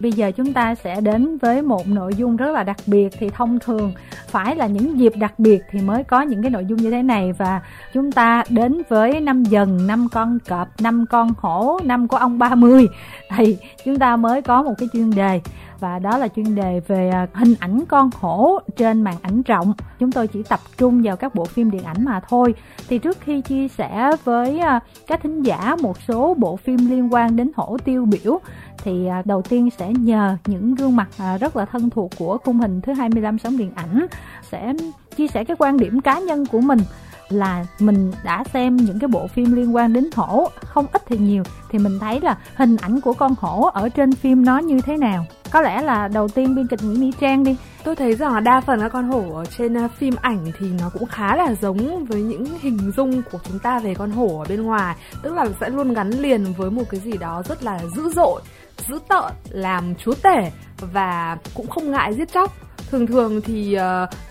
Bây giờ chúng ta sẽ đến với một nội dung rất là đặc biệt thì thông thường phải là những dịp đặc biệt thì mới có những cái nội dung như thế này. Và chúng ta đến với năm dần, năm con cọp, năm con hổ, năm của ông 30 thì chúng ta mới có một cái chuyên đề và đó là chuyên đề về à, hình ảnh con hổ trên màn ảnh rộng. Chúng tôi chỉ tập trung vào các bộ phim điện ảnh mà thôi. Thì trước khi chia sẻ với à, các thính giả một số bộ phim liên quan đến hổ tiêu biểu, thì à, đầu tiên sẽ nhờ những gương mặt rất là thân thuộc của khung hình thứ 25 sóng điện ảnh sẽ chia sẻ cái quan điểm cá nhân của mình là mình đã xem những cái bộ phim liên quan đến hổ, không ít thì nhiều, thì mình thấy là hình ảnh của con hổ ở trên phim nó như thế nào. Có lẽ là đầu tiên biên kịch Nguyễn Mỹ Trang đi. Tôi thấy rằng là đa phần các con hổ ở trên à, phim ảnh thì nó cũng khá là giống với những hình dung của chúng ta về con hổ ở bên ngoài. Tức là sẽ luôn gắn liền với một cái gì đó rất là dữ dội, dữ tợn, làm chúa tể và cũng không ngại giết chóc thường thường thì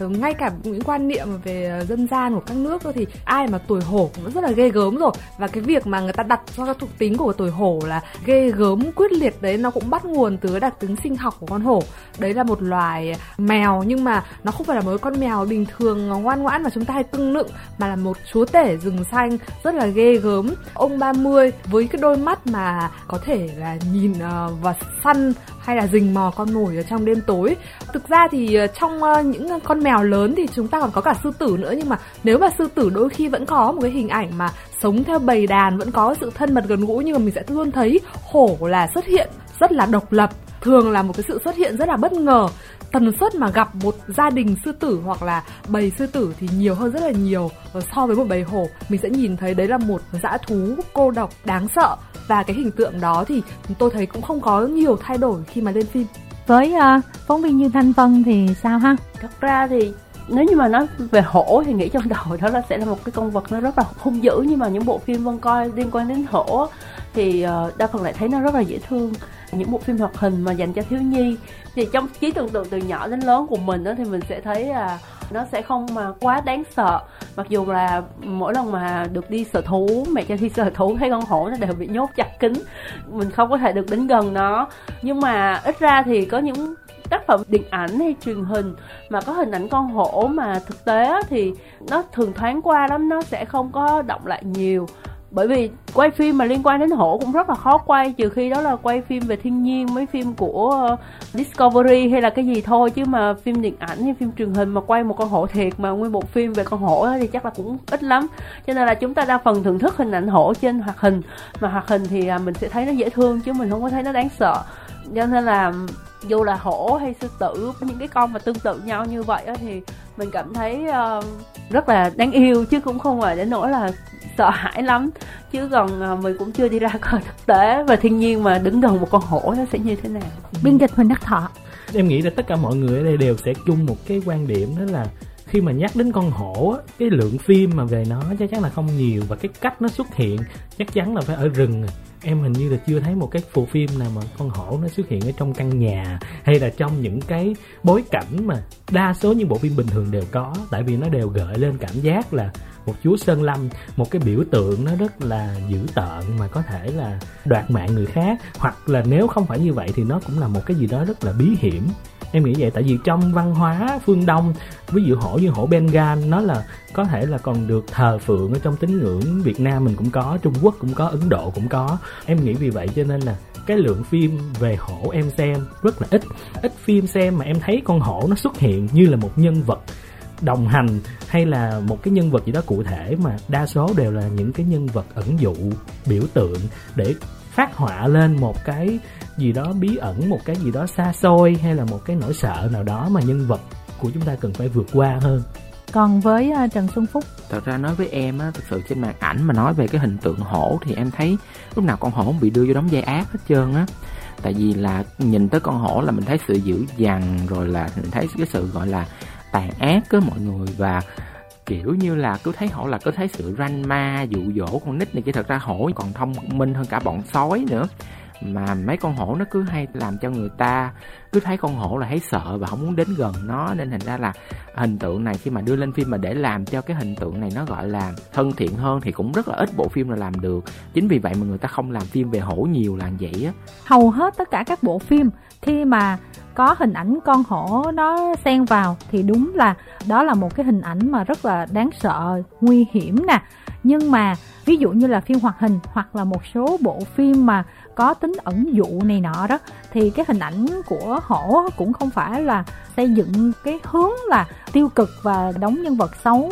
uh, ngay cả những quan niệm về dân gian của các nước thì ai mà tuổi hổ cũng rất là ghê gớm rồi. Và cái việc mà người ta đặt cho các thuộc tính của tuổi hổ là ghê gớm quyết liệt đấy nó cũng bắt nguồn từ đặc tính sinh học của con hổ. Đấy là một loài mèo nhưng mà nó không phải là một con mèo bình thường ờ, ngoan ngoãn mà chúng ta hay cưng nựng mà là một chúa tể rừng xanh rất là ghê gớm. Ông 30 với cái đôi mắt mà có thể là nhìn ờ, uh, và săn hay là rình mò con mồi ở trong đêm tối. Thực ra thì ờ, trong ờ, những con mèo lớn thì chúng ta còn có cả sư tử nữa, nhưng mà nếu mà sư tử đôi khi vẫn có một cái hình ảnh mà sống theo bầy đàn, vẫn có sự thân mật gần gũi, nhưng mà mình sẽ luôn thấy hổ là xuất hiện rất là độc lập, thường là một cái sự xuất hiện rất là bất ngờ tần suất mà gặp một gia đình sư tử hoặc là bầy sư tử thì nhiều hơn rất là nhiều. So với một bầy hổ mình sẽ nhìn thấy đấy là một dã thú cô độc đáng sợ. Và cái hình tượng đó thì tôi thấy cũng không có nhiều thay đổi khi mà lên phim. Với uh, phóng viên như thanh vân thì sao ha? Thật ra thì nếu như mà nói về hổ thì nghĩ trong đầu đó là sẽ là một cái con vật nó rất là hung dữ. Nhưng mà những bộ phim vân coi liên quan đến hổ thì uh, đa phần lại thấy nó rất là dễ thương. Những bộ phim hoạt hình mà dành cho thiếu nhi thì trong trí tưởng tượng từ nhỏ đến lớn của mình đó thì mình sẽ thấy là nó sẽ không mà quá đáng sợ. Mặc dù là mỗi lần mà được đi sở thú, mẹ cho đi sở thú thấy con hổ nó đều bị nhốt chặt kính mình không có thể được đến gần nó. Nhưng mà ít ra thì có những tác phẩm điện ảnh hay truyền hình mà có hình ảnh con hổ mà thực tế thì nó thường thoáng qua lắm, nó sẽ không có động lại nhiều bởi vì quay phim mà liên quan đến hổ cũng rất là khó quay, trừ khi đó là quay phim về thiên nhiên, mấy phim của ờ, Discovery hay là cái gì thôi, chứ mà phim điện ảnh hay phim truyền hình mà quay một con hổ thiệt mà nguyên một phim về con hổ thì chắc là cũng ít lắm. Cho nên là chúng ta đa phần thưởng thức hình ảnh hổ trên hoạt hình. Mà hoạt hình thì à, mình sẽ thấy nó dễ thương chứ mình không có thấy nó đáng sợ. Cho nên là dù là hổ hay sư tử những cái con mà tương tự nhau như vậy thì mình cảm thấy uh, rất là đáng yêu chứ cũng không phải đến nỗi là sợ hãi lắm. Chứ còn uh, mình cũng chưa đi ra coi thực tế và thiên nhiên mà đứng gần một con hổ nó sẽ như thế nào. Biên kịch huỳnh đắc thọ. Em nghĩ là tất cả mọi người ở đây đều sẽ chung một cái quan điểm đó là khi mà nhắc đến con hổ cái lượng phim mà về nó chắc chắn là không nhiều và cái cách nó xuất hiện chắc chắn là phải ở rừng à. em hình như là chưa thấy một cái phụ phim nào mà con hổ nó xuất hiện ở trong căn nhà hay là trong những cái bối cảnh mà đa số những bộ phim bình thường đều có. Tại vì nó đều gợi lên cảm giác là một chúa sơn lâm, một cái biểu tượng nó rất là dữ tợn mà có thể là đoạt mạng người khác. Hoặc là nếu không phải như vậy thì nó cũng là một cái gì đó rất là bí hiểm em nghĩ vậy, tại vì trong văn hóa phương đông, ví dụ hổ như hổ bengal, nó là có thể là còn được thờ phượng ở trong tín ngưỡng việt nam mình cũng có, trung quốc cũng có, ấn độ cũng có. Em nghĩ vì vậy cho nên là cái lượng phim về hổ em xem rất là ít. Ít phim xem mà em thấy con hổ nó xuất hiện như là một nhân vật đồng hành hay là một cái nhân vật gì đó cụ thể mà đa số đều là những cái nhân vật ẩn dụ, biểu tượng để phát họa lên một cái gì đó bí ẩn một cái gì đó xa xôi hay là một cái nỗi sợ nào đó mà nhân vật của chúng ta cần phải vượt qua hơn? Còn với uh, Trần Xuân Phúc? Thật ra nói với em á thực sự trên màn ảnh mà nói về cái hình tượng hổ thì em thấy lúc nào con hổ cũng bị đưa vô đóng vai ác hết trơn á. Tại vì là nhìn tới con hổ là mình thấy sự dữ dằn rồi là mình thấy cái sự gọi là tàn ác á mọi người. Và kiểu như là cứ thấy hổ là cứ thấy sự ranh ma dụ dỗ con nít này chứ thật ra hổ còn thông minh hơn cả bọn sói nữa mà mấy con hổ nó cứ hay làm cho người ta cứ thấy con hổ là thấy sợ và không muốn đến gần nó. Nên thành ra là hình tượng này khi mà đưa lên phim mà để làm cho cái hình tượng này nó gọi là thân thiện hơn thì cũng rất là ít bộ phim là làm được. Chính vì vậy mà người ta không làm phim về hổ nhiều là vậy á. Hầu hết tất cả các bộ phim, khi mà có hình ảnh con hổ nó xen vào thì đúng là đó là một cái hình ảnh mà rất là đáng sợ, nguy hiểm nè. Nhưng mà ví dụ như là phim hoạt hình hoặc là một số bộ phim mà có tính ẩn dụ này nọ đó, thì cái hình ảnh của hổ cũng không phải là xây dựng cái hướng là tiêu cực và đóng nhân vật xấu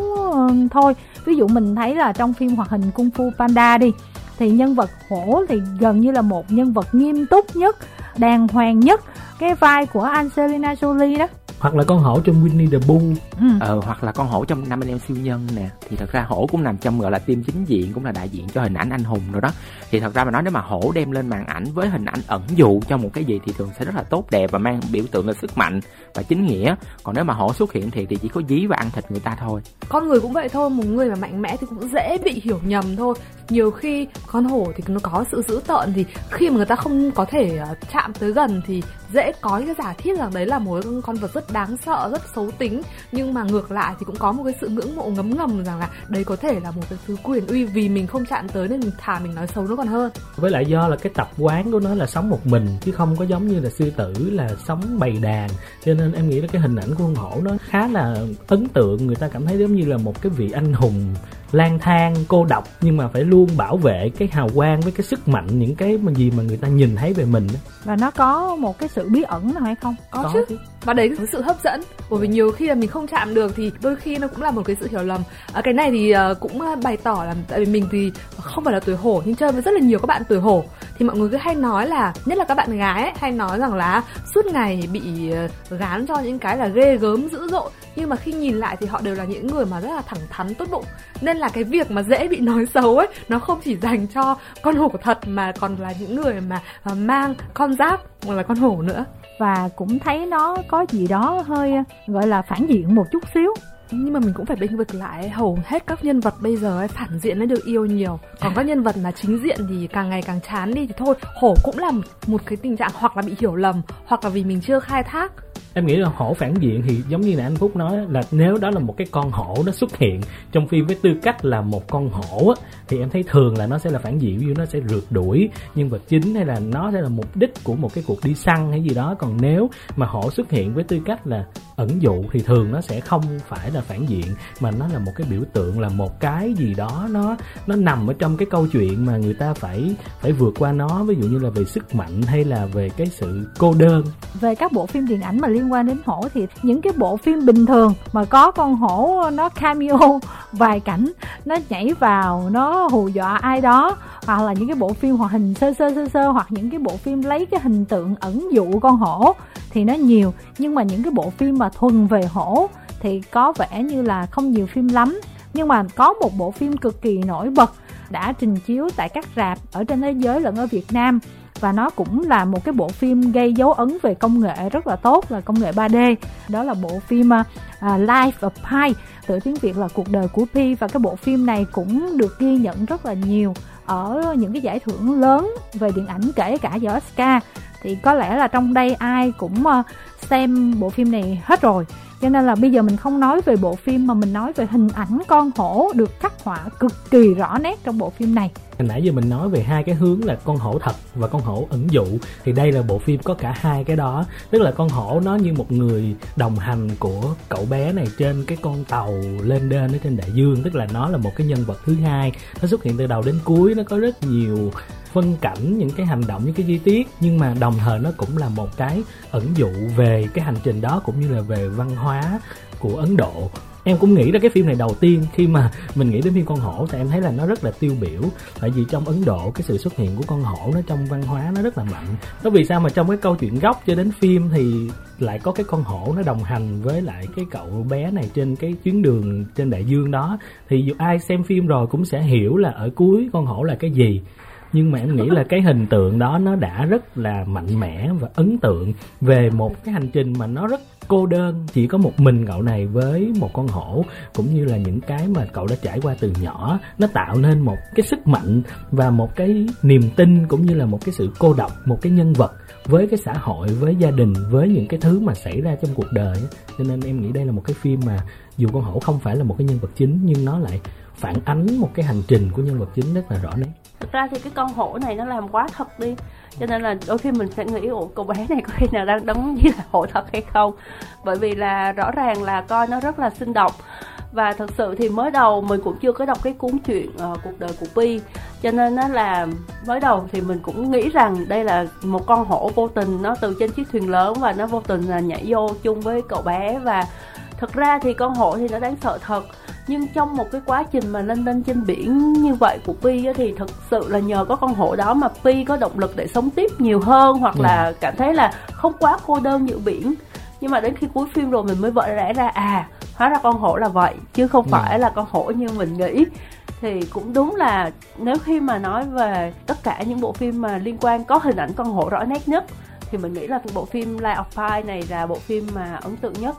thôi. Ví dụ mình thấy là trong phim hoạt hình Kung Fu Panda đi, thì nhân vật hổ thì gần như là một nhân vật nghiêm túc nhất, đàng hoàng nhất. Cái vai của Angelina Jolie đó hoặc là con hổ trong Winnie the Pooh. Ừ. ờ, hoặc là con hổ trong năm anh em siêu nhân nè. Thì thật ra hổ cũng nằm trong gọi là team chính diện cũng là đại diện cho hình ảnh anh hùng rồi đó. Thì thật ra mà nói nếu mà hổ đem lên màn ảnh với hình ảnh ẩn dụ cho một cái gì thì thường sẽ rất là tốt đẹp và mang biểu tượng là sức mạnh và chính nghĩa. Còn nếu mà hổ xuất hiện thì thì chỉ có dí và ăn thịt người ta thôi. Con người cũng vậy thôi một người mà mạnh mẽ thì cũng dễ bị hiểu nhầm thôi. Nhiều khi con hổ thì nó có sự dữ tợn thì khi mà người ta không có thể uh, chạm tới gần thì dễ có cái giả thiết rằng đấy là một con vật rất đáng sợ, rất xấu tính. Nhưng mà ngược lại thì cũng có một cái sự ngưỡng mộ ngấm ngầm rằng là đấy có thể là một cái thứ quyền uy vì mình không chạm tới nên mình thà mình nói xấu nó còn hơn. Với lại do là cái tập quán của nó là sống một mình, chứ không có giống như là sư tử là sống bầy đàn. Cho nên em nghĩ là cái hình ảnh của con hổ nó khá là ấn tượng. Người ta cảm thấy giống như là một cái vị anh hùng lang thang cô độc nhưng mà phải luôn bảo vệ cái hào quang với cái sức mạnh những cái mà gì mà người ta nhìn thấy về mình và nó có một cái sự bí ẩn nào hay không? Có, có chứ. chứ. Và đấy là sự hấp dẫn bởi vì nhiều khi là mình không chạm được thì đôi khi nó cũng là một cái sự hiểu lầm. À, cái này thì uh, cũng bày tỏ là tại vì mình thì không phải là tuổi hổ nhưng chơi với rất là nhiều các bạn tuổi hổ thì mọi người cứ hay nói là nhất là các bạn gái ấy, hay nói rằng là suốt ngày bị ờ, gán cho những cái là ghê gớm dữ dội. Nhưng mà khi nhìn lại thì họ đều là những người mà rất là thẳng thắn tốt bụng. Nên là cái việc mà dễ bị nói xấu ấy nó không chỉ dành cho con hổ thật mà còn là những người mà, mà mang con giáp hoặc là con hổ nữa. Và cũng thấy nó có gì đó hơi gọi là phản diện một chút xíu nhưng mà mình cũng phải bênh vực lại hầu hết các nhân vật bây giờ ấy, phản diện nó được yêu nhiều. Còn các nhân vật mà chính diện thì càng ngày càng chán đi thì thôi. Hổ cũng là một cái tình trạng hoặc là bị hiểu lầm hoặc là vì mình chưa khai thác em nghĩ là hổ phản diện thì giống như là anh phúc nói là nếu đó là một cái con hổ nó xuất hiện trong phim với tư cách là một con hổ á, thì em thấy thường là nó sẽ là phản diện ví dụ nó sẽ rượt đuổi nhân vật chính hay là nó sẽ là mục đích của một cái cuộc đi săn hay gì đó. Còn nếu mà hổ xuất hiện với tư cách là ẩn dụ thì thường nó sẽ không phải là phản diện mà nó là một cái biểu tượng là một cái gì đó nó nó nằm ở trong cái câu chuyện mà người ta phải phải vượt qua nó ví dụ như là về sức mạnh hay là về cái sự cô đơn. Về các bộ phim điện ảnh mà liên quan đến hổ thì những cái bộ phim bình thường mà có con hổ nó cameo vài cảnh, nó nhảy vào, nó hù dọa ai đó, hoặc là những cái bộ phim hoạt hình sơ sơ sơ sơ, hoặc những cái bộ phim lấy cái hình tượng ẩn dụ con hổ thì nó nhiều. Nhưng mà những cái bộ phim mà thuần về hổ thì có vẻ như là không nhiều phim lắm. Nhưng mà có một bộ phim cực kỳ nổi bật đã trình chiếu tại các rạp ở trên thế giới lẫn ở Việt Nam và nó cũng là một cái bộ phim gây dấu ấn về công nghệ rất là tốt là công nghệ 3D đó là bộ phim uh, Life of Pi tự tiếng Việt là cuộc đời của Pi và cái bộ phim này cũng được ghi nhận rất là nhiều ở những cái giải thưởng lớn về điện ảnh kể cả giải Oscar. Thì có lẽ là trong đây ai cũng uh, xem bộ phim này hết rồi cho nên là bây giờ mình không nói về bộ phim mà mình nói về hình ảnh con hổ được khắc họa cực kỳ rõ nét trong bộ phim này. Hồi nãy giờ mình nói về hai cái hướng là con hổ thật và con hổ ẩn dụ. Thì đây là bộ phim có cả hai cái đó. Tức là con hổ nó như một người đồng hành của cậu bé này trên cái con tàu lên đên ở trên đại dương. Tức là nó là một cái nhân vật thứ hai. Nó xuất hiện từ đầu đến cuối, nó có rất nhiều phân cảnh những cái hành động, những cái chi tiết. Nhưng mà đồng thời nó cũng là một cái ẩn dụ về cái hành trình đó cũng như là về văn hóa của ấn độ. Em cũng nghĩ ra cái phim này đầu tiên khi mà mình nghĩ đến phim con hổ thì em thấy là nó rất là tiêu biểu. Tại vì trong ấn độ cái sự xuất hiện của con hổ nó trong văn hóa nó rất là mạnh. Đó vì sao mà trong cái câu chuyện gốc cho đến phim thì lại có cái con hổ nó đồng hành với lại cái cậu bé này trên cái chuyến đường trên đại dương đó. Thì dù ai xem phim rồi cũng sẽ hiểu là ở cuối con hổ là cái gì nhưng mà em nghĩ là cái hình tượng đó nó đã rất là mạnh mẽ và ấn tượng về một cái hành trình mà nó rất cô đơn. Chỉ có một mình cậu này với một con hổ, cũng như là những cái mà cậu đã trải qua từ nhỏ, nó tạo nên một cái sức mạnh và một cái niềm tin cũng như là một cái sự cô độc, một cái nhân vật với cái xã hội, với gia đình, với những cái thứ mà xảy ra trong cuộc đời cho nên em nghĩ đây là một cái phim mà dù con hổ không phải là một cái nhân vật chính, nhưng nó lại phản ánh một cái hành trình của nhân vật chính rất là rõ nét. Thực ra thì cái con hổ này nó làm quá thật đi. Cho nên là đôi khi mình sẽ nghĩ ủa cô bé này có khi nào đang đóng như là hổ thật hay không? Bởi vì là rõ ràng là coi nó rất là sinh động. Và thật sự thì mới đầu mình cũng chưa có đọc cái cuốn truyện uh, cuộc đời của Pi. Cho nên nó là mới đầu thì mình cũng nghĩ rằng đây là một con hổ vô tình nó từ trên chiếc thuyền lớn và nó vô tình là nhảy vô chung với cậu bé. Và thực ra thì con hổ thì nó đáng sợ thật nhưng trong một cái quá trình mà lênh đênh trên biển như vậy của Pi thì thực sự là nhờ có con hổ đó mà Pi có động lực để sống tiếp nhiều hơn hoặc là ừ. cảm thấy là không quá cô đơn giữa biển nhưng mà đến khi cuối phim rồi mình mới vỡ lẽ ra à hóa ra con hổ là vậy chứ không ừ. phải là con hổ như mình nghĩ thì cũng đúng là nếu khi mà nói về tất cả những bộ phim mà liên quan có hình ảnh con hổ rõ nét nhất thì mình nghĩ là bộ phim Light of Pi này là bộ phim mà ấn tượng nhất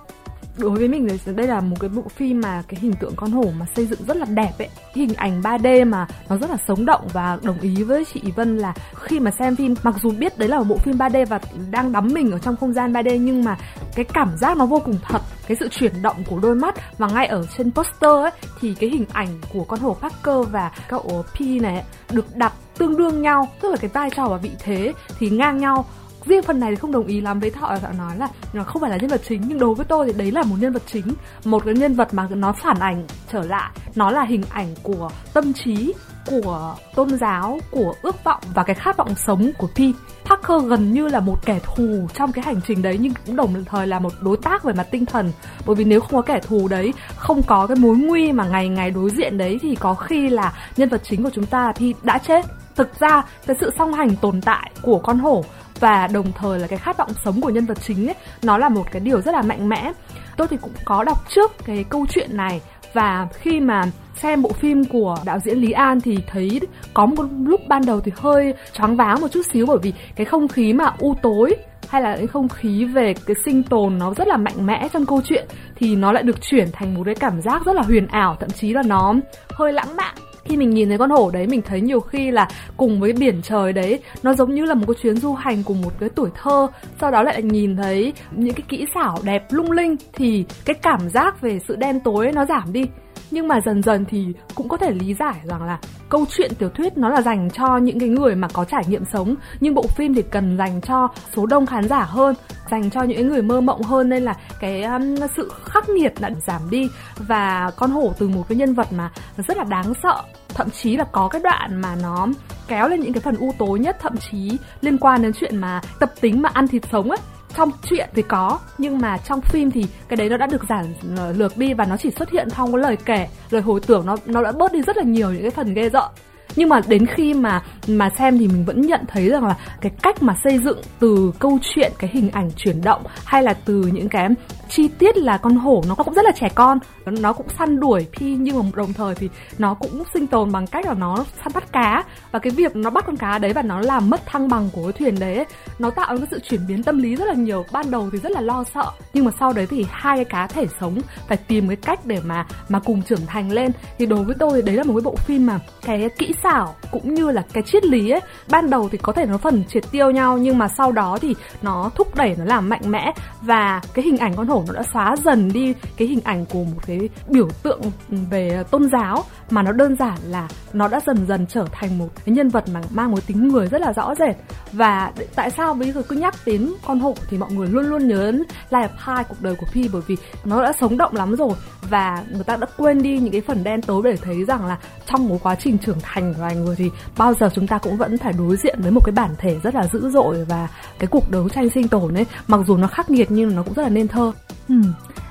đối với mình thì đây là một cái bộ phim mà cái hình tượng con hổ mà xây dựng rất là đẹp ấy. Hình ảnh 3D mà nó rất là sống động và đồng ý với chị Vân là khi mà xem phim, mặc dù biết đấy là một bộ phim 3D và đang đắm mình ở trong không gian 3D nhưng mà cái cảm giác nó vô cùng thật, cái sự chuyển động của đôi mắt và ngay ở trên poster ấy, thì cái hình ảnh của con hổ Parker và cậu P này được đặt tương đương nhau, tức là cái vai trò và vị thế thì ngang nhau riêng phần này thì không đồng ý lắm với thọ là nói là nó không phải là nhân vật chính, nhưng đối với tôi thì đấy là một nhân vật chính, một cái nhân vật mà nó phản ảnh trở lại. Nó là hình ảnh của tâm trí của tôn giáo, của ước vọng và cái khát vọng sống của Pi Parker gần như là một kẻ thù trong cái hành trình đấy, nhưng cũng đồng thời là một đối tác về mặt tinh thần. Bởi vì nếu không có kẻ thù đấy, không có cái mối nguy mà ngày ngày đối diện đấy, thì có khi là nhân vật chính của chúng ta Pi đã chết. Thực ra, cái sự song hành tồn tại của con hổ và đồng thời là cái khát vọng sống của nhân vật chính ấy, nó là một cái điều rất là mạnh mẽ. Tôi thì cũng có đọc trước cái câu chuyện này. Và khi mà xem bộ phim của đạo diễn Lý An thì thấy có một lúc ban đầu thì hơi choáng váng một chút xíu bởi vì cái không khí mà u tối hay là cái không khí về cái sinh tồn nó rất là mạnh mẽ trong câu chuyện thì nó lại được chuyển thành một cái cảm giác rất là huyền ảo, thậm chí là nó hơi lãng mạn khi mình nhìn thấy con hổ đấy, mình thấy nhiều khi là cùng với biển trời đấy, nó giống như là một cái chuyến du hành cùng một cái tuổi thơ, sau đó lại nhìn thấy những cái kỹ xảo đẹp lung linh, thì cái cảm giác về sự đen tối nó giảm đi nhưng mà dần dần thì cũng có thể lý giải rằng là câu chuyện tiểu thuyết nó là dành cho những cái người mà có trải nghiệm sống. Nhưng bộ phim thì cần dành cho số đông khán giả hơn dành cho những người mơ mộng hơn. Nên là cái um, sự khắc nghiệt đã giảm đi và con hổ từ một cái nhân vật mà rất là đáng sợ. Thậm chí là có cái đoạn mà nó kéo lên những cái phần u tối nhất thậm chí liên quan đến chuyện mà tập tính mà ăn thịt sống ấy trong chuyện thì có, nhưng mà trong phim thì cái đấy nó đã được giản ờ, lược đi và nó chỉ xuất hiện trong cái lời kể, lời hồi tưởng, nó nó đã bớt đi rất là nhiều những cái phần ghê rợn nhưng mà đến khi mà mà xem thì mình vẫn nhận thấy rằng là cái cách mà xây dựng từ câu chuyện, cái hình ảnh chuyển động, hay là từ những cái chi tiết là con hổ nó cũng rất là trẻ con, nó cũng săn đuổi phi nhưng mà đồng thời thì nó cũng sinh tồn bằng cách là nó săn bắt cá. Và cái việc nó bắt con cá đấy và nó làm mất thăng bằng của cái thuyền đấy nó tạo ra sự chuyển biến tâm lý rất là nhiều. Ban đầu thì rất là lo sợ, nhưng mà sau đấy thì hai cái cá thể sống phải tìm cái cách để mà mà cùng trưởng thành lên. Thì đối với tôi đấy là một cái bộ phim mà cái kỹ xảo cũng như là cái triết lý ấy, ban đầu thì có thể nó phần triệt tiêu nhau nhưng mà sau đó thì nó thúc đẩy, nó làm mạnh mẽ. Và cái hình ảnh con hổ nó đã xóa dần đi cái hình ảnh của một cái biểu tượng ừ, về tôn giáo, mà nó đơn giản là nó đã dần dần trở thành một cái nhân vật mà mang một tính người rất là rõ rệt. Và tại sao bây giờ cứ nhắc đến con hổ thì mọi người luôn luôn nhớ đến Life of Pi cuộc đời của Pi, bởi vì nó đã sống động lắm rồi. Và người ta đã quên đi những cái phần đen tối để thấy rằng là trong một quá trình trưởng thành của loài người thì bao giờ chúng ta cũng vẫn phải đối diện với một cái bản thể rất là dữ dội và cái cuộc đấu tranh sinh tồn ấy. Mặc dù nó khắc nghiệt nhưng nó cũng rất là nên thơ ừ.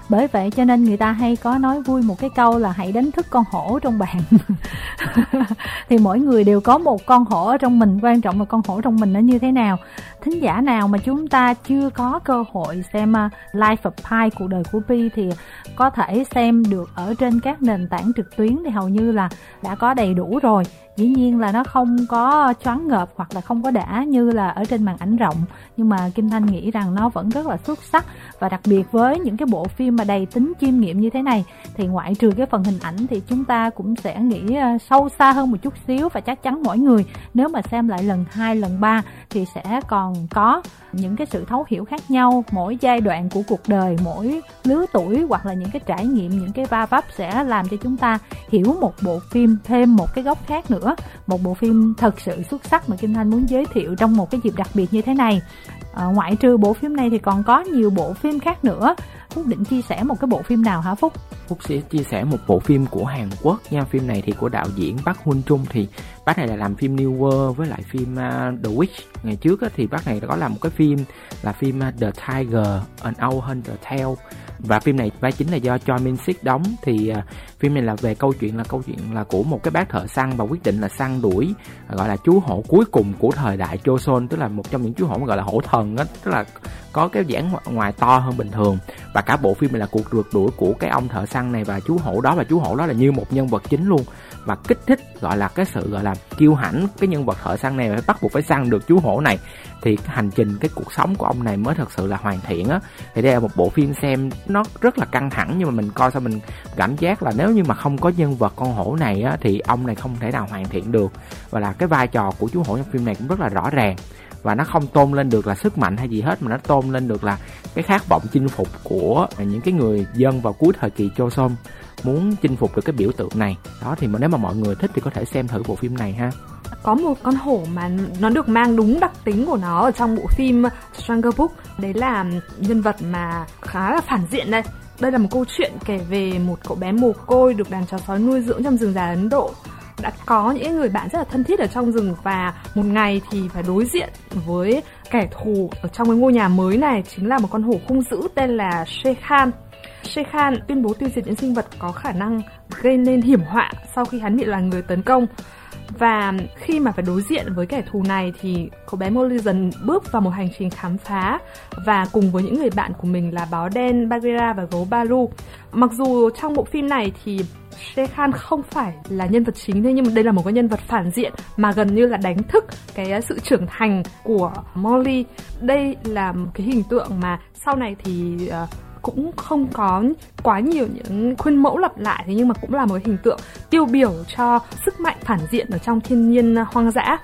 bởi vậy cho nên người ta hay có nói vui một cái câu là hãy đánh thức con hổ trong bạn thì mỗi người đều có một con hổ ở trong mình, quan trọng là con hổ trong mình nó như thế nào. Thính giả nào mà chúng ta chưa có cơ hội xem à, Life of Pi, cuộc đời của Pi thì có thể xem được ở trên các nền tảng trực tuyến thì hầu như là đã có đầy đủ rồi dĩ nhiên là nó không có choáng ngợp hoặc là không có đã như là ở trên màn ảnh rộng, nhưng mà kim thanh nghĩ rằng nó vẫn rất là xuất sắc. Và đặc biệt với những cái bộ phim mà đầy tính chiêm nghiệm như thế này, thì ngoại trừ cái phần hình ảnh thì chúng ta cũng sẽ nghĩ ờ, sâu xa hơn một chút xíu và chắc chắn mỗi người nếu mà xem lại lần hai, lần ba thì sẽ còn có những cái sự thấu hiểu khác nhau. Mỗi giai đoạn của cuộc đời, mỗi lứa tuổi hoặc là những cái trải nghiệm, những cái va vấp sẽ làm cho chúng ta hiểu một bộ phim, thêm một cái góc khác nữa. Một bộ phim thật sự xuất sắc mà kim thanh muốn giới thiệu trong một cái dịp đặc biệt như thế này à, ngoại trừ bộ phim này thì còn có nhiều bộ phim khác nữa. Phúc định chia sẻ một cái bộ phim nào hả phúc? Phúc sẽ chia sẻ một bộ phim của Hàn Quốc. Nha Phim này thì của đạo diễn Park Hun Trung Thì bác này là làm phim New World với lại phim uh, The Witch. Ngày trước á, thì bác này có làm một cái phim là phim uh, The Tiger An Owl Hunter Tale và phim này vai chính là do Choi Min Sik đóng. Thì uh, phim này là về câu chuyện là câu chuyện là của một cái bác thợ săn và quyết định là săn đuổi à, gọi là chú hổ cuối cùng của thời đại Joseon tức là một trong những chú hổ mà gọi là hổ thần á tức là có cái dáng ngoài to hơn bình thường. Và cả bộ phim này là cuộc rượt đuổi của cái ông thợ săn này và chú hổ đó và chú hổ đó là như một nhân vật chính luôn và kích thích, gọi là cái sự, gọi là kiêu hãnh cái nhân vật thợ săn này phải bắt buộc phải săn được chú hổ này. Thì cái hành trình, cái cuộc sống của ông này mới thật sự là hoàn thiện á. Thì đây là một bộ phim xem nó rất là căng thẳng, nhưng mà mình coi sao mình cảm giác là nếu như mà không có nhân vật con hổ này á, thì ông này không thể nào hoàn thiện được. Và là cái vai trò của chú hổ trong phim này cũng rất là rõ ràng. Và nó không tôn lên được là sức mạnh hay gì hết, mà nó tôn lên được là cái khát vọng chinh phục của những cái người dân vào cuối thời kỳ Joseon muốn chinh phục được cái biểu tượng này. Đó, thì nếu mà mọi người thích thì có thể xem thử bộ phim này ha. Có một con hổ mà nó được mang đúng đặc tính của nó ở trong bộ phim Stranger Book đấy là nhân vật mà khá là phản diện đây. Đây là một câu chuyện kể về một cậu bé mồ côi được đàn chó sói nuôi dưỡng trong rừng già Ấn Độ. Đã có những người bạn rất là thân thiết ở trong rừng và một ngày thì phải đối diện với kẻ thù ở trong cái ngôi nhà mới này chính là một con hổ hung dữ tên là Shekhan. Shekhan tuyên bố tiêu diệt những sinh vật có khả năng gây nên hiểm họa sau khi hắn bị loài người tấn công. Và khi mà phải đối diện với kẻ thù này thì cậu bé Molly dần bước vào một hành trình khám phá và cùng với những người bạn của mình là báo đen Bagheera và gấu Balu. Mặc dù trong bộ phim này thì Shekhan không phải là nhân vật chính thế nhưng đây là một cái nhân vật phản diện mà gần như là đánh thức cái sự trưởng thành của Molly. Đây là một cái hình tượng mà sau này thì uh, cũng không có quá nhiều những khuôn mẫu lặp lại thế nhưng mà cũng là một hình tượng tiêu biểu cho sức mạnh phản diện ở trong thiên nhiên à, hoang dã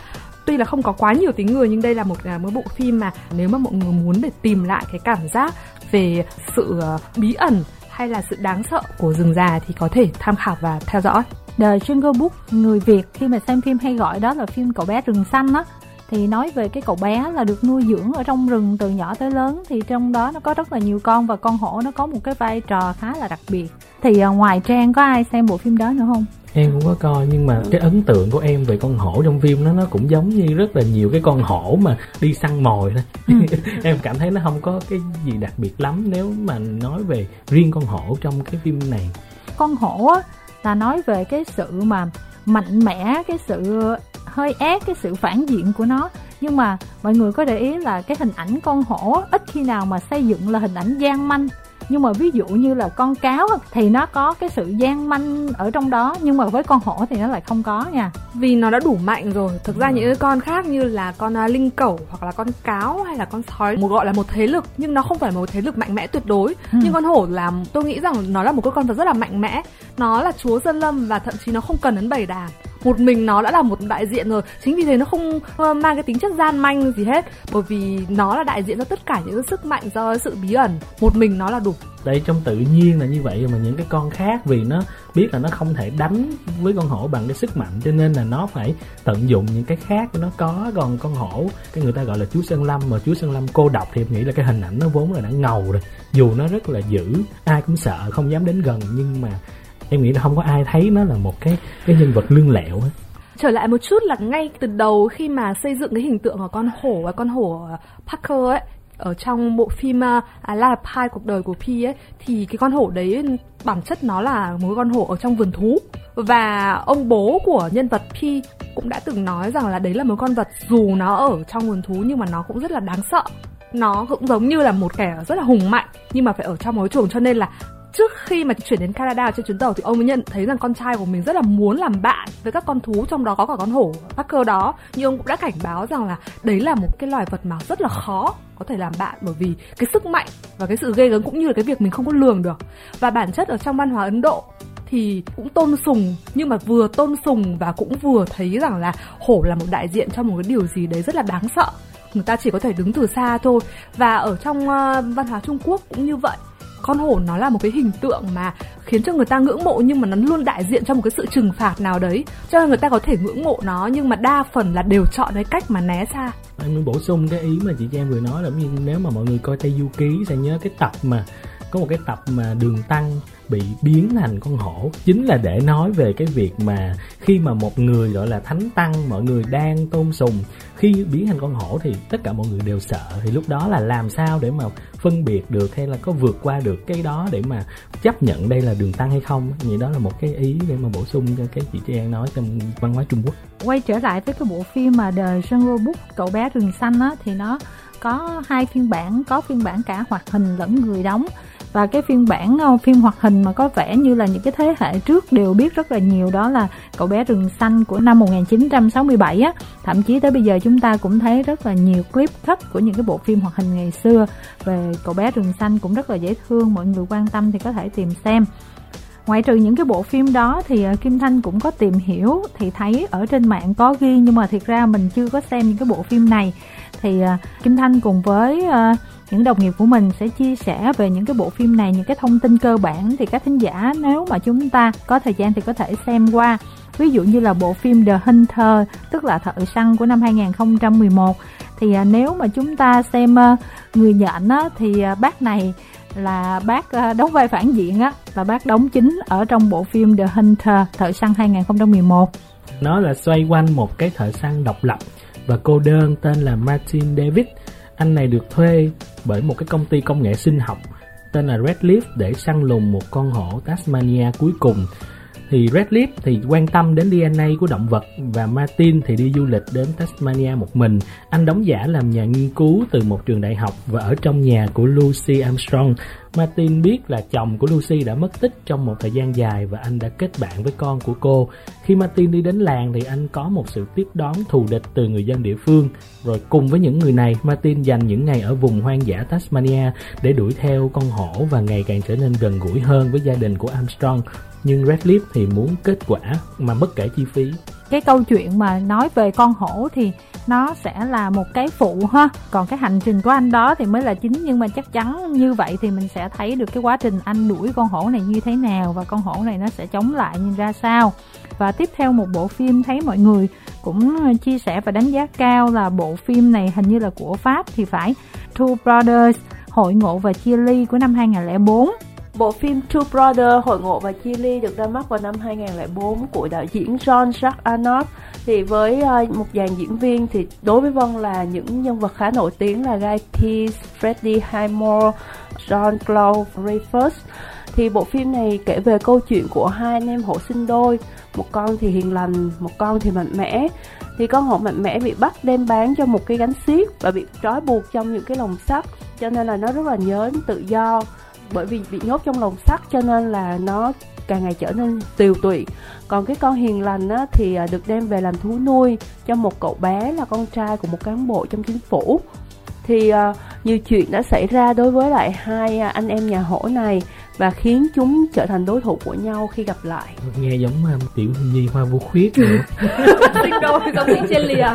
tuy là không có quá nhiều tiếng người nhưng đây là một à, một bộ phim mà nếu mà mọi người muốn để tìm lại cái cảm giác về sự à, bí ẩn hay là sự đáng sợ của rừng già thì có thể tham khảo và theo dõi. The Jungle Book, người Việt khi mà xem phim hay gọi đó là phim cậu bé rừng xanh á thì nói về cái cậu bé là được nuôi dưỡng ở trong rừng từ nhỏ tới lớn thì trong đó nó có rất là nhiều con và con hổ nó có một cái vai trò khá là đặc biệt. Thì à, ngoài trang có ai xem bộ phim đó nữa không? Em cũng có coi nhưng mà cái ấn tượng của em về con hổ trong phim nó nó cũng giống như rất là nhiều cái con hổ mà đi săn mồi thôi. Ừ. em cảm thấy nó không có cái gì đặc biệt lắm nếu mà nói về riêng con hổ trong cái phim này. Con hổ á là nói về cái sự mà mạnh mẽ cái sự hơi ác cái sự phản diện của nó. Nhưng mà mọi người có để ý là cái hình ảnh con hổ ít khi nào mà xây dựng là hình ảnh gian manh. Nhưng mà ví dụ như là con cáo thì nó có cái sự gian manh ở trong đó nhưng mà với con hổ thì nó lại không có nha. Vì nó đã đủ mạnh rồi. Thực ra những con khác như là con uh, linh cẩu hoặc là con cáo hay là con sói một gọi là một thế lực nhưng nó không phải một thế lực mạnh mẽ tuyệt đối. Ừ. nhưng con hổ là tôi nghĩ rằng nó là một con vật rất là mạnh mẽ. Nó là chúa dân lâm và thậm chí nó không cần đến bầy đàn một mình nó đã là một đại diện rồi. Chính vì thế nó không ờ, mang cái tính chất gian manh gì hết. Bởi vì nó là đại diện cho tất cả những sức mạnh do sự bí ẩn. Một mình nó là đủ. Đây trong tự nhiên là như vậy mà những cái con khác vì nó biết là nó không thể đánh với con hổ bằng cái sức mạnh, cho nên là nó phải tận dụng những cái khác nó. Có còn con hổ, cái người ta gọi là chú sơn lâm, mà chú sơn lâm cô độc thì em nghĩ là cái hình ảnh nó vốn là đã ngầu rồi. Dù nó rất là dữ, ai cũng sợ, không dám đến gần. Nhưng mà em nghĩ là không có ai thấy nó là một cái cái nhân vật lương lẹo ấy trở lại một chút là ngay từ đầu khi mà xây dựng cái hình tượng của con hổ và con hổ Parker ấy ở trong bộ phim uh, La Pie cuộc đời của Pi ấy thì cái con hổ đấy bản chất nó là một con hổ ở trong vườn thú. Và ông bố của nhân vật Pi cũng đã từng nói rằng là đấy là một con vật dù nó ở trong vườn thú nhưng mà nó cũng rất là đáng sợ. Nó cũng giống như là một kẻ rất là hùng mạnh nhưng mà phải ở trong mối chuồng cho nên là trước khi mà chuyển đến Canada trên chuyến tàu thì ông mới nhận thấy rằng con trai của mình rất là muốn làm bạn với các con thú trong đó có cả con hổ Parker đó. Nhưng ông cũng đã cảnh báo rằng là đấy là một cái loài vật mà rất là khó có thể làm bạn bởi vì cái sức mạnh và cái sự ghê gớm cũng như là cái việc mình không có lường được. Và bản chất ở trong văn hóa Ấn Độ thì cũng tôn sùng nhưng mà vừa tôn sùng và cũng vừa thấy rằng là hổ là một đại diện cho một cái điều gì đấy rất là đáng sợ. Người ta chỉ có thể đứng từ xa thôi. Và ở trong uh, văn hóa Trung Quốc cũng như vậy con hổ nó là một cái hình tượng mà khiến cho người ta ngưỡng mộ nhưng mà nó luôn đại diện cho một cái sự trừng phạt nào đấy, cho nên người ta có thể ngưỡng mộ nó nhưng mà đa phần là đều chọn cái cách mà né xa. Em muốn bổ sung cái ý mà chị Trang vừa nói là như nếu mà mọi người coi Tây Du Ký sẽ nhớ cái tập mà có một cái tập mà đường tăng bị biến thành con hổ. Chính là để nói về cái việc mà khi mà một người gọi là thánh tăng, mọi người đang tôn sùng, khi biến thành con hổ thì tất cả mọi người đều sợ. Thì lúc đó là làm sao để mà phân biệt được hay là có vượt qua được cái đó để mà chấp nhận đây là đường tăng hay không? Vậy đó là một cái ý để mà bổ sung cho cái chị Trang nói trong văn hóa Trung Quốc. Quay trở lại với cái bộ phim mà The Jungle Book, cậu bé rừng xanh á, thì nó có hai phiên bản, có phiên bản cả hoạt hình lẫn người đóng và cái phiên bản ờ, phim hoạt hình mà có vẻ như là những cái thế hệ trước đều biết rất là nhiều, đó là cậu bé rừng xanh của năm 1967 á. Thậm chí tới bây giờ chúng ta cũng thấy rất là nhiều clip cut của những cái bộ phim hoạt hình ngày xưa về cậu bé rừng xanh cũng rất là dễ thương, mọi người quan tâm thì có thể tìm xem. Ngoại trừ những cái bộ phim đó thì ờ, Kim Thanh cũng có tìm hiểu, thì thấy ở trên mạng có ghi nhưng mà thiệt ra mình chưa có xem những cái bộ phim này thì uh, Kim Thanh cùng với uh, những đồng nghiệp của mình sẽ chia sẻ về những cái bộ phim này những cái thông tin cơ bản. Thì các thính giả nếu mà chúng ta có thời gian thì có thể xem qua. Ví dụ như là bộ phim The Hunter tức là thợ săn của năm 2011 thì à, nếu mà chúng ta xem người nhện á, thì bác này là bác đóng vai phản diện á là bác đóng chính ở trong bộ phim The Hunter thợ săn 2011 nó là xoay quanh một cái thợ săn độc lập và cô đơn tên là Martin David. Anh này được thuê bởi một cái công ty công nghệ sinh học tên là Redleaf để săn lùng một con hổ Tasmania cuối cùng thì Redlip thì quan tâm đến DNA của động vật và Martin thì đi du lịch đến Tasmania một mình. Anh đóng giả làm nhà nghiên cứu từ một trường đại học và ở trong nhà của Lucy Armstrong. Martin biết là chồng của Lucy đã mất tích trong một thời gian dài và anh đã kết bạn với con của cô. Khi Martin đi đến làng thì anh có một sự tiếp đón thù địch từ người dân địa phương. Rồi cùng với những người này, Martin dành những ngày ở vùng hoang dã Tasmania để đuổi theo con hổ và ngày càng trở nên gần gũi hơn với gia đình của Armstrong nhưng Redleaf thì muốn kết quả mà bất kể chi phí. Cái câu chuyện mà nói về con hổ thì nó sẽ là một cái phụ ha. Còn cái hành trình của anh đó thì mới là chính. Nhưng mà chắc chắn như vậy thì mình sẽ thấy được cái quá trình anh đuổi con hổ này như thế nào và con hổ này nó sẽ chống lại như ra sao. Và tiếp theo một bộ phim thấy mọi người cũng chia sẻ và đánh giá cao là bộ phim này hình như là của Pháp thì phải. Two Brothers, hội ngộ và chia ly của năm 2004 Bộ phim Two Brother Hội ngộ và chia ly được ra mắt vào năm 2004 của đạo diễn John Jacques Arnaud. Thì với à, một dàn diễn viên thì đối với Vân là những nhân vật khá nổi tiếng là Guy Pearce, Freddie Highmore, John Claude Rayford thì bộ phim này kể về câu chuyện của hai anh em hộ sinh đôi. Một con thì hiền lành một con thì mạnh mẽ. Thì con hổ mạnh mẽ bị bắt đem bán cho một cái gánh xiết và bị trói buộc trong những cái lồng sắt. Cho nên là nó rất là nhớ tự do bởi vì bị nhốt trong lồng sắt cho nên là nó càng ngày trở nên tiều tụy. Còn cái con hiền lành á, thì à, được đem về làm thú nuôi cho một cậu bé là con trai của một cán bộ trong chính phủ. Thì uh, nhiều chuyện đã xảy ra đối với lại hai à, anh em nhà hổ này và khiến chúng trở thành đối thủ của nhau khi gặp lại. Nghe giống um, tiểu nhi hoa vô khuyết sinh đôi giống như trên lìa.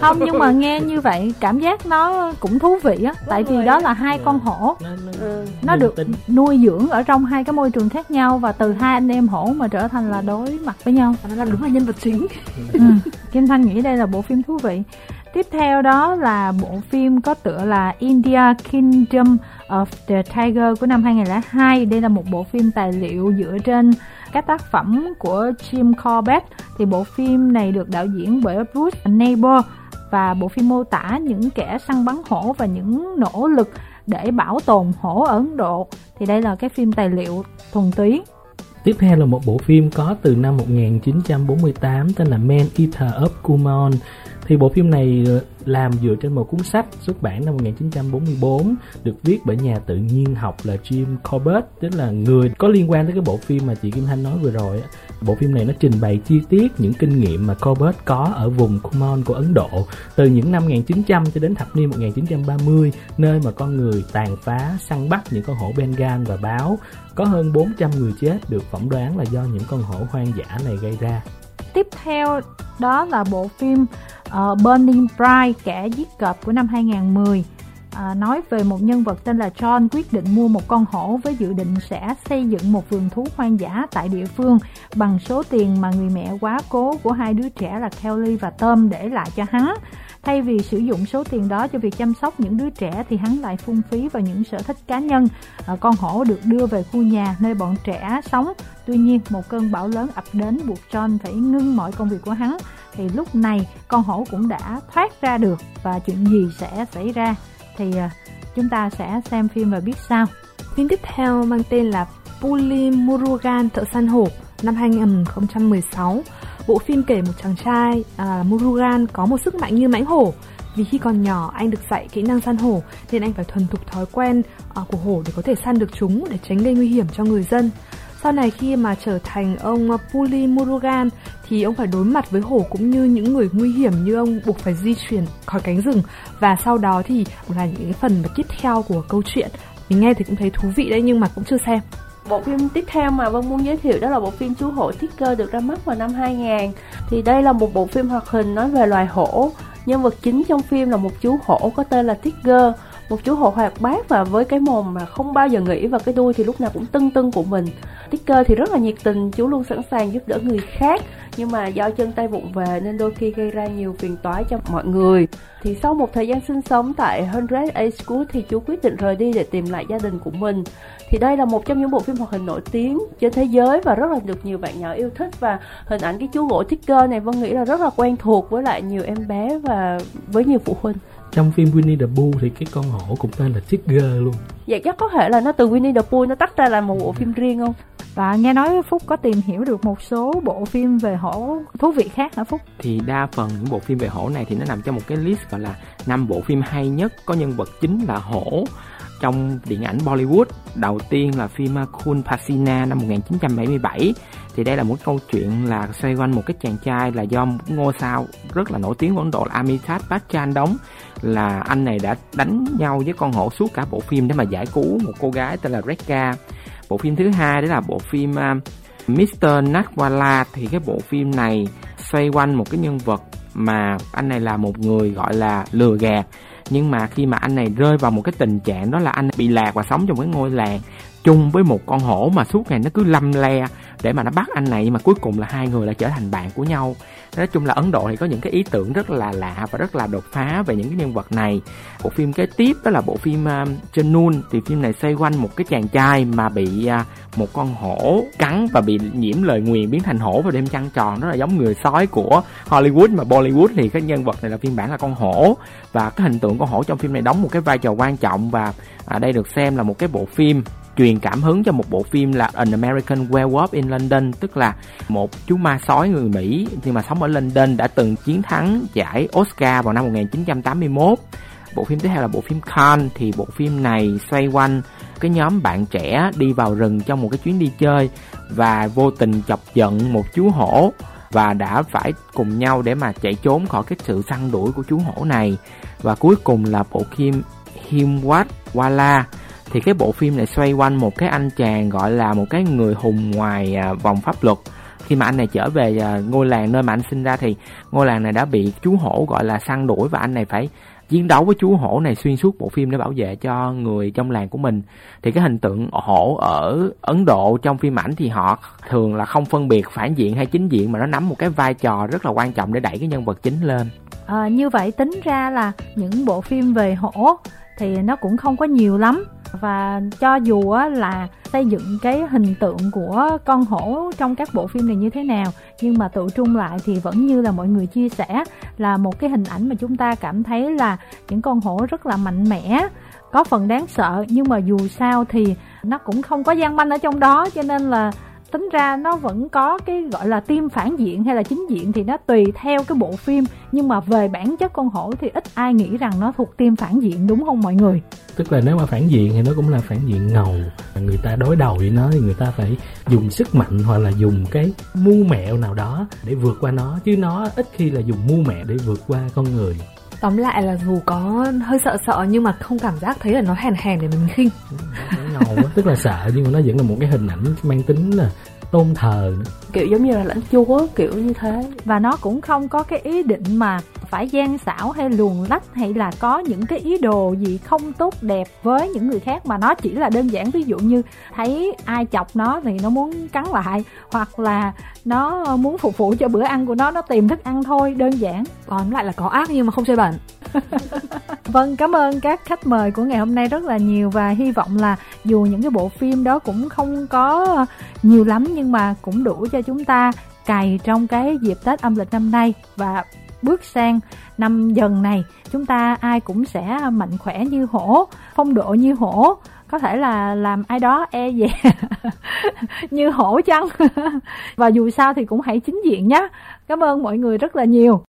Không nhưng mà nghe như vậy cảm giác nó cũng thú vị á. Tại vì đó là hai con hổ. Nó, nó, ừ. nó được tính. nuôi dưỡng ở trong hai cái môi trường khác nhau và từ hai anh em hổ mà trở thành là đối mặt với nhau. Nó là đúng là nhân vật chính. Ừ. kim thanh nghĩ đây là bộ phim thú vị Tiếp theo đó là bộ phim có tựa là India Kingdom of the Tiger của năm 2002. Đây là một bộ phim tài liệu dựa trên các tác phẩm của Jim Corbett. Thì bộ phim này được đạo diễn bởi Bruce Neighbor và bộ phim mô tả những kẻ săn bắn hổ và những nỗ lực để bảo tồn hổ ở Ấn Độ. Thì đây là cái phim tài liệu thuần túy Tiếp theo là một bộ phim có từ năm 1948 tên là Man Eater of Kumon. Thì bộ phim này ờ, làm dựa trên một cuốn sách xuất bản năm 1944 được viết bởi nhà tự nhiên học là Jim Corbett, tức là người có liên quan tới cái bộ phim mà chị Kim Thanh nói vừa rồi. Bộ phim này nó trình bày chi tiết những kinh nghiệm mà Corbett có ở vùng Kumon của Ấn Độ từ những năm 1900 cho đến thập niên 1930, nơi mà con người tàn phá, săn bắt những con hổ Bengal và báo. Có hơn 400 người chết được phỏng đoán là do những con hổ hoang dã này gây ra. Tiếp theo đó là bộ phim uh, Burning Bright kẻ giết cọp của năm 2010 à, ờ, nói về một nhân vật tên là John quyết định mua một con hổ với dự định sẽ xây dựng một vườn thú hoang dã tại địa phương bằng số tiền mà người mẹ quá cố của hai đứa trẻ là Kelly và Tom để lại cho hắn. Thay vì sử dụng số tiền đó cho việc chăm sóc những đứa trẻ thì hắn lại phung phí vào những sở thích cá nhân. À, con hổ được đưa về khu nhà nơi bọn trẻ sống. Tuy nhiên, một cơn bão lớn ập đến buộc John phải ngưng mọi công việc của hắn. Thì lúc này, con hổ cũng đã thoát ra được và chuyện gì sẽ xảy ra thì à, chúng ta sẽ xem phim và biết sao. Phim tiếp theo mang tên là Puli Murugan Thợ săn hổ năm 2016. Bộ phim kể một chàng trai à, Murugan có một sức mạnh như mãnh hổ. Vì khi còn nhỏ anh được dạy kỹ năng săn hổ nên anh phải thuần thục thói quen à, của hổ để có thể săn được chúng để tránh gây nguy hiểm cho người dân. Sau này khi mà trở thành ông Puli Murugan thì ông phải đối mặt với hổ cũng như những người nguy hiểm như ông buộc phải di chuyển khỏi cánh rừng và sau đó thì là những cái phần tiếp theo của câu chuyện mình nghe thì cũng thấy thú vị đấy nhưng mà cũng chưa xem Bộ phim tiếp theo mà Vân muốn giới thiệu đó là bộ phim Chú hổ Tiger được ra mắt vào năm 2000 Thì đây là một bộ phim hoạt hình nói về loài hổ. Nhân vật chính trong phim là một chú hổ có tên là Tiger một chú hồ hoạt bát và với cái mồm mà không bao giờ nghĩ và cái đuôi thì lúc nào cũng tưng tưng của mình. Ticker thì rất là nhiệt tình, chú luôn sẵn sàng giúp đỡ người khác. Nhưng mà do chân tay vụng về nên đôi khi gây ra nhiều phiền toái cho mọi người. Thì sau một thời gian sinh sống tại Hundred A School thì chú quyết định rời đi để tìm lại gia đình của mình. Thì đây là một trong những bộ phim hoạt hình nổi tiếng trên thế giới và rất là được nhiều bạn nhỏ yêu thích. Và hình ảnh cái chú gỗ Ticker này Vân nghĩ là rất là quen thuộc với lại nhiều em bé và với nhiều phụ huynh trong phim Winnie the Pooh thì cái con hổ cũng tên là Tigger luôn Dạ chắc có thể là nó từ Winnie the Pooh nó tách ra là một bộ phim riêng không? Và nghe nói Phúc có tìm hiểu được một số bộ phim về hổ thú vị khác hả Phúc? Thì đa phần những bộ phim về hổ này thì nó nằm trong một cái list gọi là năm bộ phim hay nhất có nhân vật chính là hổ trong điện ảnh Bollywood. Đầu tiên là phim Khun Pasina năm 1977 thì đây là một câu chuyện là xoay quanh một cái chàng trai là do một ngôi sao rất là nổi tiếng của Ấn Độ là Amitabh Bachchan đóng là anh này đã đánh nhau với con hổ suốt cả bộ phim để mà giải cứu một cô gái tên là Rekha. Bộ phim thứ hai đó là bộ phim à, uh, Mr. Natwala thì cái bộ phim này xoay quanh một cái nhân vật mà anh này là một người gọi là lừa gạt. Nhưng mà khi mà anh này rơi vào một cái tình trạng đó là anh bị lạc và sống trong cái ngôi làng chung với một con hổ mà suốt ngày nó cứ lâm le để mà nó bắt anh này nhưng mà cuối cùng là hai người lại trở thành bạn của nhau. Nói chung là ấn độ thì có những cái ý tưởng rất là lạ và rất là đột phá về những cái nhân vật này. Bộ phim kế tiếp đó là bộ phim à, uh, Junun thì phim này xoay quanh một cái chàng trai mà bị uh, một con hổ cắn và bị nhiễm lời nguyền biến thành hổ vào đêm trăng tròn. Rất là giống người sói của Hollywood mà Bollywood thì cái nhân vật này là phiên bản là con hổ. Và cái hình tượng con hổ trong phim này đóng một cái vai trò quan trọng và à, đây được xem là một cái bộ phim truyền cảm hứng cho một bộ phim là An American Werewolf in London, tức là một chú ma sói người Mỹ nhưng mà sống ở London đã từng chiến thắng giải Oscar vào năm 1981 bộ phim tiếp theo là bộ phim Khan thì bộ phim này xoay quanh cái nhóm bạn trẻ đi vào rừng trong một cái chuyến đi chơi và vô tình chọc giận một chú hổ và đã phải cùng nhau để mà chạy trốn khỏi cái sự săn đuổi của chú hổ này. Và cuối cùng là bộ phim Himwat Wala thì cái bộ phim này xoay quanh một cái anh chàng gọi là một cái người hùng ngoài à, vòng pháp luật. Khi mà anh này trở về à, ngôi làng nơi mà anh sinh ra thì ngôi làng này đã bị chú hổ gọi là săn đuổi và anh này phải chiến đấu với chú hổ này xuyên suốt bộ phim để bảo vệ cho người trong làng của mình. Thì cái hình tượng hổ ở Ấn Độ trong phim ảnh thì họ thường là không phân biệt phản diện hay chính diện mà nó nắm một cái vai trò rất là quan trọng để đẩy cái nhân vật chính lên. À, như vậy tính ra là những bộ phim về hổ thì nó cũng không có nhiều lắm và cho dù là xây dựng cái hình tượng của con hổ trong các bộ phim này như thế nào, nhưng mà tự trung lại thì vẫn như là mọi người chia sẻ, là một cái hình ảnh mà chúng ta cảm thấy là những con hổ rất là mạnh mẽ, có phần đáng sợ. Nhưng mà dù sao thì nó cũng không có gian manh ở trong đó, cho nên là tính ra nó vẫn có cái gọi là tim phản diện hay là chính diện thì nó tùy theo cái bộ phim. Nhưng mà về bản chất con hổ thì ít ai nghĩ rằng nó thuộc tim phản diện đúng không mọi người? Tức là nếu mà phản diện thì nó cũng là phản diện ngầu. Người ta đối đầu với nó thì người ta phải dùng sức mạnh hoặc là dùng cái mưu mẹo nào đó để vượt qua nó. Chứ nó ít khi là dùng mưu mẹo để vượt qua con người. Tóm lại là dù có hơi sợ sợ nhưng mà không cảm giác thấy là nó hèn hèn để mình khinh ngầu á tức là sợ nhưng mà nó vẫn là một cái hình ảnh mang tính là tôn thờ nữa. kiểu giống như là lãnh chúa kiểu như thế và nó cũng không có cái ý định mà phải gian xảo hay luồn lách hay là có những cái ý đồ gì không tốt đẹp với những người khác mà nó chỉ là đơn giản ví dụ như thấy ai chọc nó thì nó muốn cắn lại hoặc là nó muốn phục vụ cho bữa ăn của nó nó tìm thức ăn thôi đơn giản. Tóm lại là có ác nhưng mà không chơi bẩn. Vâng cảm ơn các khách mời của ngày hôm nay rất là nhiều và hy vọng là dù những cái bộ phim đó cũng không có nhiều lắm nhưng mà cũng đủ cho chúng ta cày trong cái dịp Tết âm lịch năm nay và bước sang năm dần này, chúng ta ai cũng sẽ mạnh khỏe như hổ, phong độ như hổ. Có thể là làm ai đó e dè như hổ chăng? Và dù sao thì cũng hãy chính diện nhé. Cảm ơn mọi người rất là nhiều.